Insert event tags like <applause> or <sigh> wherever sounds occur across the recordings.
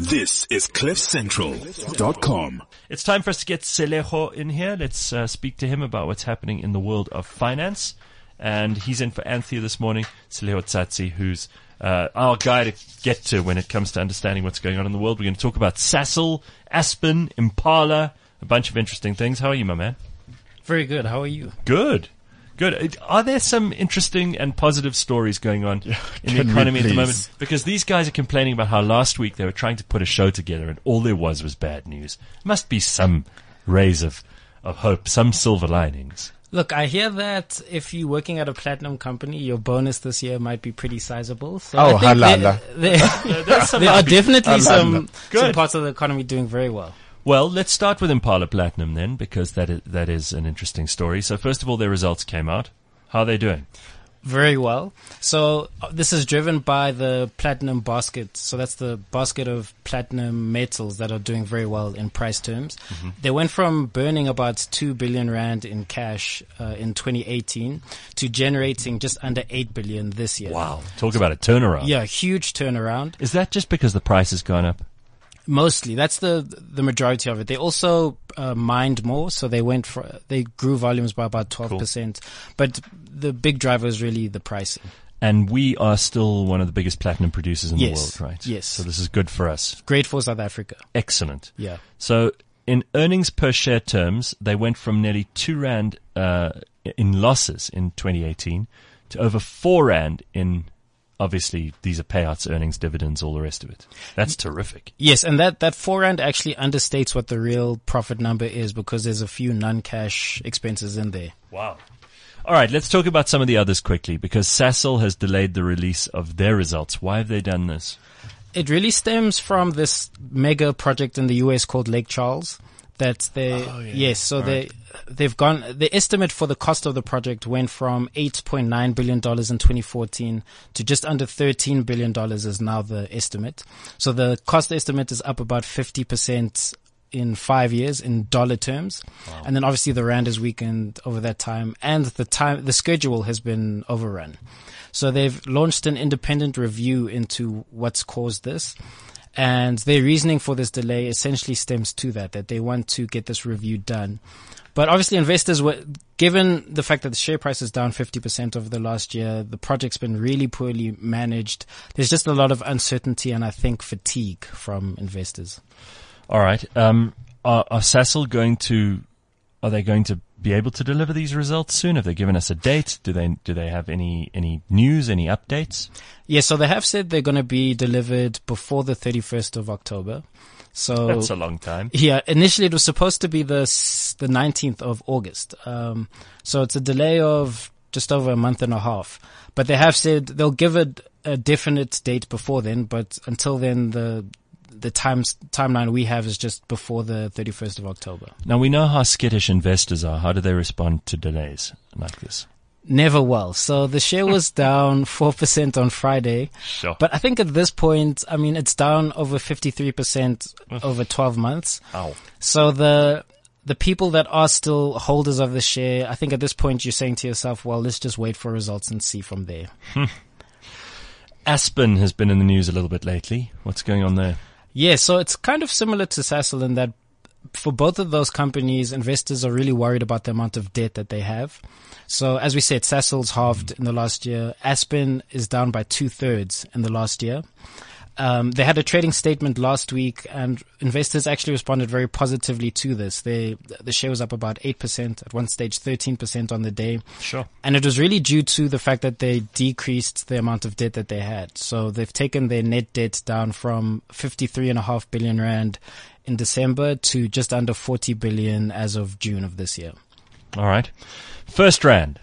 This is CliffCentral.com. It's time for us to get Seleho in here. Let's uh, speak to him about what's happening in the world of finance. And he's in for Anthea this morning, Seleho Tsatsi, who's uh, our guy to get to when it comes to understanding what's going on in the world. We're going to talk about Sasol, Aspen, Impala, a bunch of interesting things. How are you, my man? Very good. How are you? Good. Good. Are there some interesting and positive stories going on in the economy at the moment? Because these guys are complaining about how last week they were trying to put a show together and all there was was bad news. Must be some rays of, of hope, some silver linings. Look, I hear that if you're working at a platinum company, your bonus this year might be pretty sizable. So Oh, I halala. There, there, <laughs> There's there are definitely Halala. some, some parts of the economy doing very well. Well, let's start with Impala Platinum then, because that is, that is an interesting story. So first of all, their results came out. How are they doing? Very well. So uh, this is driven by the platinum basket. So that's the basket of platinum metals that are doing very well in price terms. They went from burning about 2 billion rand in cash uh, in 2018 to generating just under 8 billion this year. Wow. Talk about a turnaround. Yeah, huge turnaround. Is that just because the price has gone up? Mostly, that's the the majority of it. They also uh, mined more, so they went for they grew volumes by about twelve percent. But the big driver is really the pricing. And we are still one of the biggest platinum producers in Yes. the world, right? Yes. So this is good for us. Great for South Africa. Excellent. Yeah. So in earnings per share terms, they went from nearly two rand uh, in losses in 2018 to over four rand in. Obviously, these are payouts, earnings, dividends, all the rest of it. That's terrific. Yes, and that that four rand actually understates what the real profit number is because there's a few non-cash expenses in there. Wow. All right, let's talk about some of the others quickly because Sasol has delayed the release of their results. Why have they done this? It really stems from this mega project in the US called Lake Charles. That they oh, yes, so they they've gone. The estimate for the cost of the project went from eight point nine billion dollars in 2014 to just under 13 billion dollars is now the estimate. So the cost estimate is up about 50 percent in five years in dollar terms, and then obviously the rand has weakened over that time, and the time the schedule has been overrun. So they've launched an independent review into what's caused this. And their reasoning for this delay essentially stems to that, that they want to get this review done. But obviously investors were, given the fact that the share price is down 50% over the last year, the project's been really poorly managed. There's just a lot of uncertainty and I think fatigue from investors. All right. Um, are, are Sasol going to? Are they going to be able to deliver these results soon? Have they given us a date? Do they do they have any any news? Any updates? Yeah, so they have said they're going to be delivered before the 31st of October. So That's a long time. Yeah, initially it was supposed to be the the 19th of August. Um, so it's a delay of just over a month and a half. But they have said they'll give it a definite date before then. But until then, the the times timeline we have is just before the 31st of October. Now we know how skittish investors are. How do they respond to delays like this? Never well. So the share was <laughs> down 4% on Friday. Sure. But I think at this point, I mean, it's down over 53% over 12 months. Ow. So the the people that are still holders of the share, I think at this point you're saying to yourself, well, let's just wait for results and see from there. Hmm. Aspen has been in the news a little bit lately. What's going on there? Yeah, so it's kind of similar to Sasol in that for both of those companies, investors are really worried about the amount of debt that they have. So as we said, Sasol's halved in the last year. Aspen is down by two thirds in the last year. Um, they had a trading statement last week, and investors actually responded very positively to this. They, the share was up about eight percent at one stage, thirteen percent on the day. Sure. And it was really due to the fact that they decreased the amount of debt that they had. So they've taken their net debt down from 53.5 billion rand in December to just under 40 billion as of June of this year. All right. First Rand.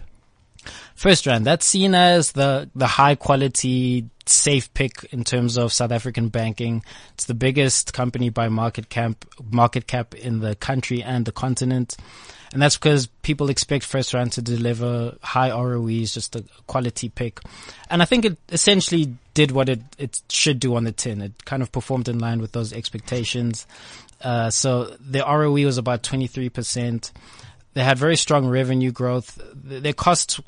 First Rand, that's seen as the, the high quality, safe pick in terms of South African banking. It's the biggest company by market cap, market cap in the country and the continent. And that's because people expect First Rand to deliver high ROEs, just a quality pick. And I think it essentially did what it, it should do on the tin. It kind of performed in line with those expectations. Uh, so the ROE was about 23%. They had very strong revenue growth. Their costs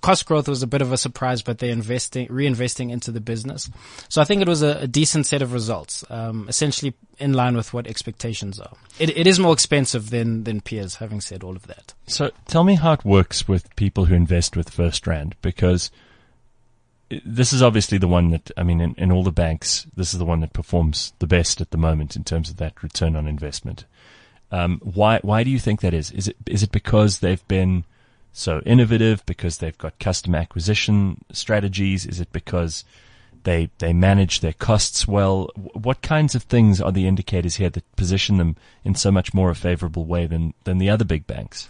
cost growth was a bit of a surprise, but they're investing, reinvesting into the business. So I think it was a, a decent set of results, um, essentially in line with what expectations are. It, it is more expensive than, than peers, having said all of that. So tell me how it works with people who invest with FirstRand because this is obviously the one that, I mean, in, in all the banks, this is the one that performs the best at the moment in terms of that return on investment. Um, why, why do you think that is? Is it, is it because they've been so innovative, because they've got customer acquisition strategies? Is it because they, they manage their costs well? What kinds of things are the indicators here that position them in so much more a favorable way than, than the other big banks?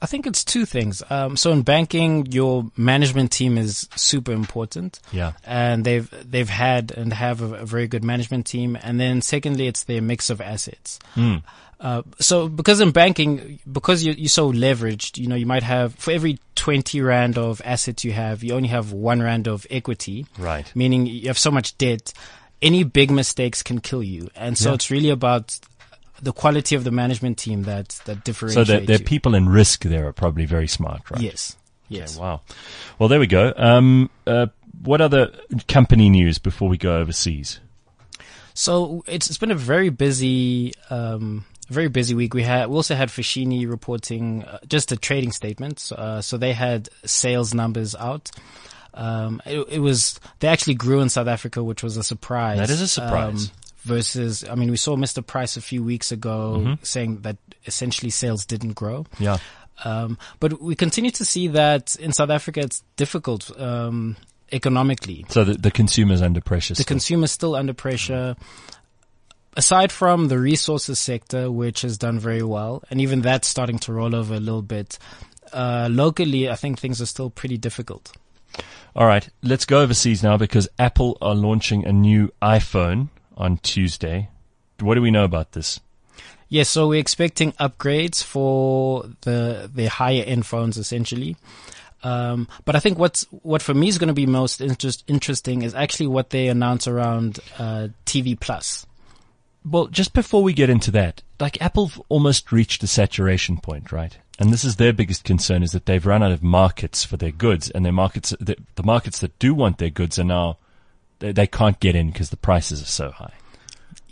I think it's two things. Um, so in banking, your management team is super important. Yeah. And they've, they've had and have a, a very good management team. And then secondly, it's their mix of assets. Mm. Uh, so because in banking, because you're, you're so leveraged, you know, you might have for every 20 rand of assets you have, you only have one rand of equity. Right. Meaning you have so much debt. Any big mistakes can kill you. And so Yeah. it's really about the quality of the management team that, that So differentiates the, the people in risk there are probably very smart, right? Yes. Yes. Okay, wow. Well, there we go. Um, uh, what other company news before we go overseas? So it's it's been a very busy um very busy week. We had we also had Foschini reporting uh, just a trading statement. Uh, so they had sales numbers out. Um, it, it was they actually grew in South Africa, which was a surprise. That is a surprise. Um, versus, I mean, we saw Mr. Price a few weeks ago Mm-hmm. saying that essentially sales didn't grow. Yeah. Um, but we continue to see that in South Africa, it's difficult um, economically. So the, the consumer's under pressure. The still. consumer's still under pressure. Aside from the resources sector, which has done very well, and even that's starting to roll over a little bit, uh, locally, I think things are still pretty difficult. All right, let's go overseas now because Apple are launching a new iPhone on Tuesday. What do we know about this? Yes, so we're expecting upgrades for the the higher end phones, essentially. Um, but I think what's what for me is going to be most interest, interesting is actually what they announce around uh, TV Plus. Well, just before we get into that, like Apple've almost reached a saturation point, right? And this is their biggest concern is that they've run out of markets for their goods and their markets, the, the markets that do want their goods are now, they, they can't get in because the prices are so high.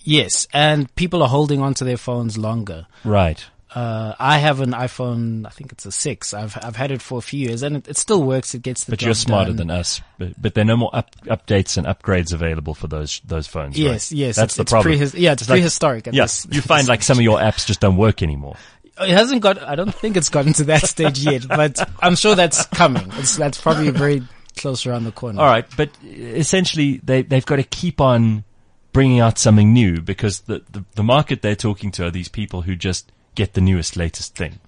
Yes, and people are holding on to their phones longer. Right. Uh, I have an iPhone. I think it's a six. I've I've had it for a few years, and it, it still works. It gets the But you're smarter done. than us. But, but there are no more up, updates and upgrades available for those those phones. right? Yes, yes. That's it's, the it's problem. Prehis- yeah, it's, It's prehistoric. at Yes, this- you find like some of your apps just don't work anymore. it hasn't got. I don't think it's gotten to that stage yet, but I'm sure that's coming. It's that's probably very close around the corner. All right, but essentially they they've got to keep on bringing out something new because the the, the market they're talking to are these people who just get the newest latest thing.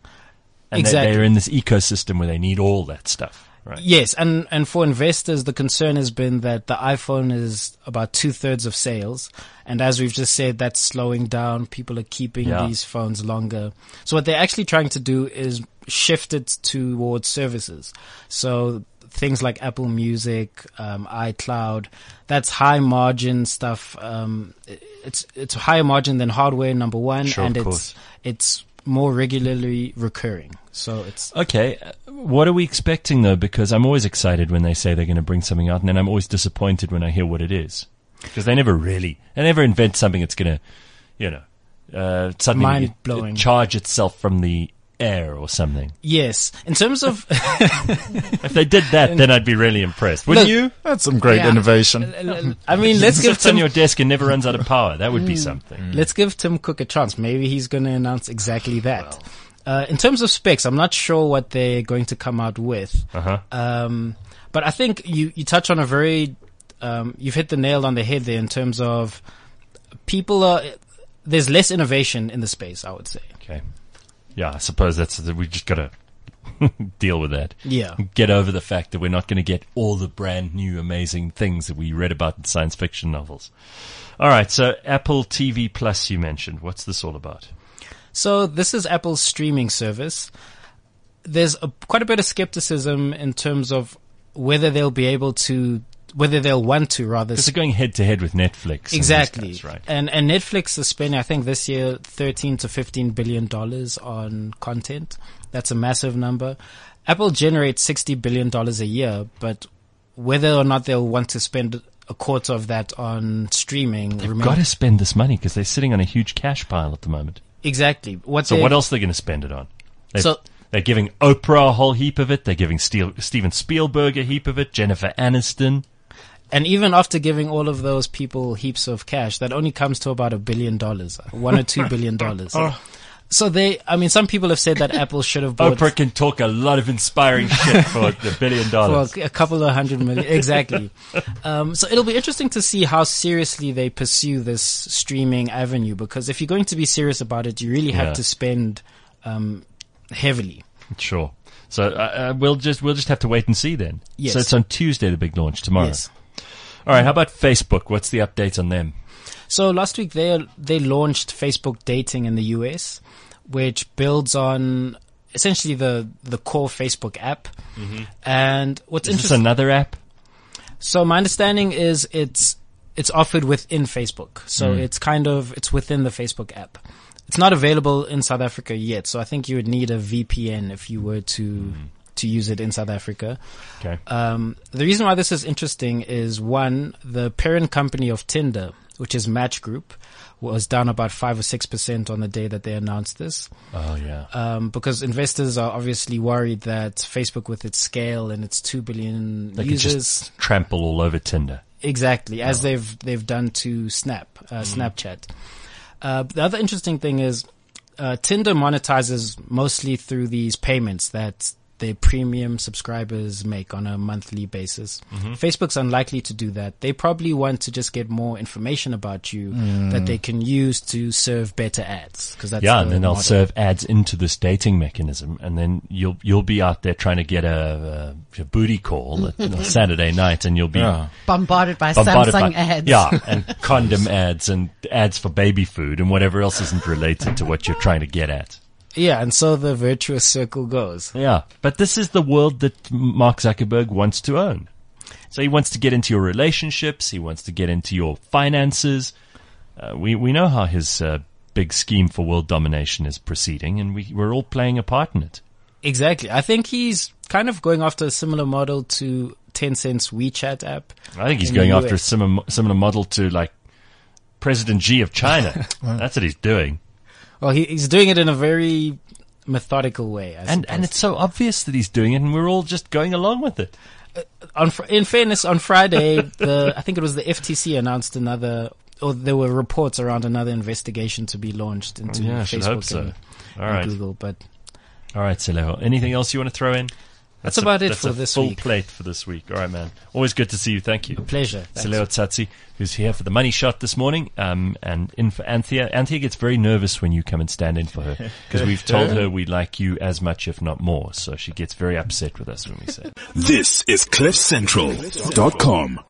And Exactly. they're in this ecosystem where they need all that stuff. Right. Yes, and and for investors, the concern has been that the iPhone is about two thirds of sales, and as we've just said, that's slowing down. People are keeping Yeah. these phones longer. So what they're actually trying to do is shift it towards services. So things like Apple Music, um, iCloud, that's high margin stuff. Um, it's it's higher margin than hardware, number one, Sure, and it's course. it's more regularly recurring. So it's Okay, uh, what are we expecting though? Because I'm always excited when they say they're going to bring something out, and then I'm always disappointed when I hear what it is. Because they never really, they never invent something that's going to, you know, uh, suddenly charge itself from the air or something. yes, in terms of <laughs> If they did that, then I'd be really impressed. Wouldn't Look, you? That's some great Yeah. innovation. I mean, let's give Sits on Tim your desk and never runs out of power. That would be something. let's give Tim Cook a chance. Maybe he's going to announce exactly that. Uh, in terms of specs, I'm not sure what they're going to come out with. Uh huh. Um, but I think you, you touch on a very, um, you've hit the nail on the head there in terms of people are, there's less innovation in the space, I would say. Okay. Yeah, I suppose that's we just got to <laughs> deal with that. Yeah. Get over the fact that we're not going to get all the brand new amazing things that we read about in science fiction novels. All right, so Apple TV Plus you mentioned. What's this all about? So this is Apple's streaming service. There's a, quite a bit of skepticism in terms of whether they'll be able to, whether they'll want to rather Because they're going head to head with Netflix. Exactly. guys, right. And and Netflix is spending, I think, this year thirteen to fifteen billion dollars on content. That's a massive number. Apple generates $60 billion a year, but whether or not they'll want to spend a quarter of that on streaming, They've remain- got to spend this money because they're sitting on a huge cash pile at the moment. exactly. What So what else are they going to spend it on? They've- So- they're giving Oprah a whole heap of it. They're giving Steel, Steven Spielberg a heap of it. Jennifer Aniston. And even after giving all of those people heaps of cash, that only comes to about a billion dollars, one or two billion dollars. <laughs> Oh. So they, I mean, some people have said that Apple should have bought Oprah can talk a lot of inspiring <laughs> shit for the billion dollars. for a couple of hundred million. Exactly. <laughs> um, so it'll be interesting to see how seriously they pursue this streaming avenue because if you're going to be serious about it, you really have Yeah. to spend um, heavily. Sure. So uh, uh, we'll just we'll just have to wait and see then. Yes. So it's on Tuesday the big launch tomorrow. Yes. All right. How about Facebook? What's the update on them? So last week they they launched Facebook Dating in the US, which builds on essentially the the core Facebook app. Mm-hmm. And what's Is this interesting, another app? so my understanding is it's it's offered within Facebook. So hmm. it's kind of it's within the Facebook app. It's not available in South Africa yet. So I think you would need a VPN if you were to hmm. To use it in South Africa. Okay. Um, the reason why this is interesting is one, the parent company of Tinder, which is Match Group, was down about five or six percent on the day that they announced this, oh yeah. um, because investors are obviously worried that Facebook, with its scale and its two billion They could users, just trample all over Tinder. exactly as they've they've done to Snap, uh, Snapchat. Uh, the other interesting thing is uh, Tinder monetizes mostly through these payments that their premium subscribers make on a monthly basis. Mm-hmm. Facebook's unlikely to do that. They probably want to just get more information about you that they can use to serve better ads. Because that's yeah, the and then they'll serve ads into this dating mechanism, and then you'll you'll be out there trying to get a, a, a booty call at, on <laughs> Saturday night, and you'll be Yeah. bombarded by bombarded Samsung by ads. yeah, and <laughs> condom ads and ads for baby food and whatever else isn't related to what you're trying to get at. Yeah, and so the virtuous circle goes. Yeah, but this is the world that Mark Zuckerberg wants to own. So he wants to get into your relationships. He wants to get into your finances. Uh, we we know how his uh, big scheme for world domination is proceeding, and we we're all playing a part in it. Exactly. I think he's kind of going after a similar model to Tencent's WeChat app. I think he's going after a similar similar model to like President Xi of China. <laughs> That's what he's doing, Well, he, he's doing it in a very methodical way. I and suppose. and it's so obvious that he's doing it, and we're all just going along with it. Uh, on fr- in fairness, on Friday, <laughs> the I think it was the FTC announced another, or there were reports around another investigation to be launched into Yeah, Facebook hope so. and, All and right, Google. But all right, Seleho. Anything else you want to throw in? That's a- about it that's for a this full week. plate for this week. All right, man. Always good to see you. Thank you. pleasure. Thanks. Seleho Tsatsi, who's here for the money shot this morning, um, and in for Anthea. Anthea gets very nervous when you come and stand in for her because we've told her we like you as much, if not more. So she gets very upset with us when we say. it. This is CliffCentral.com.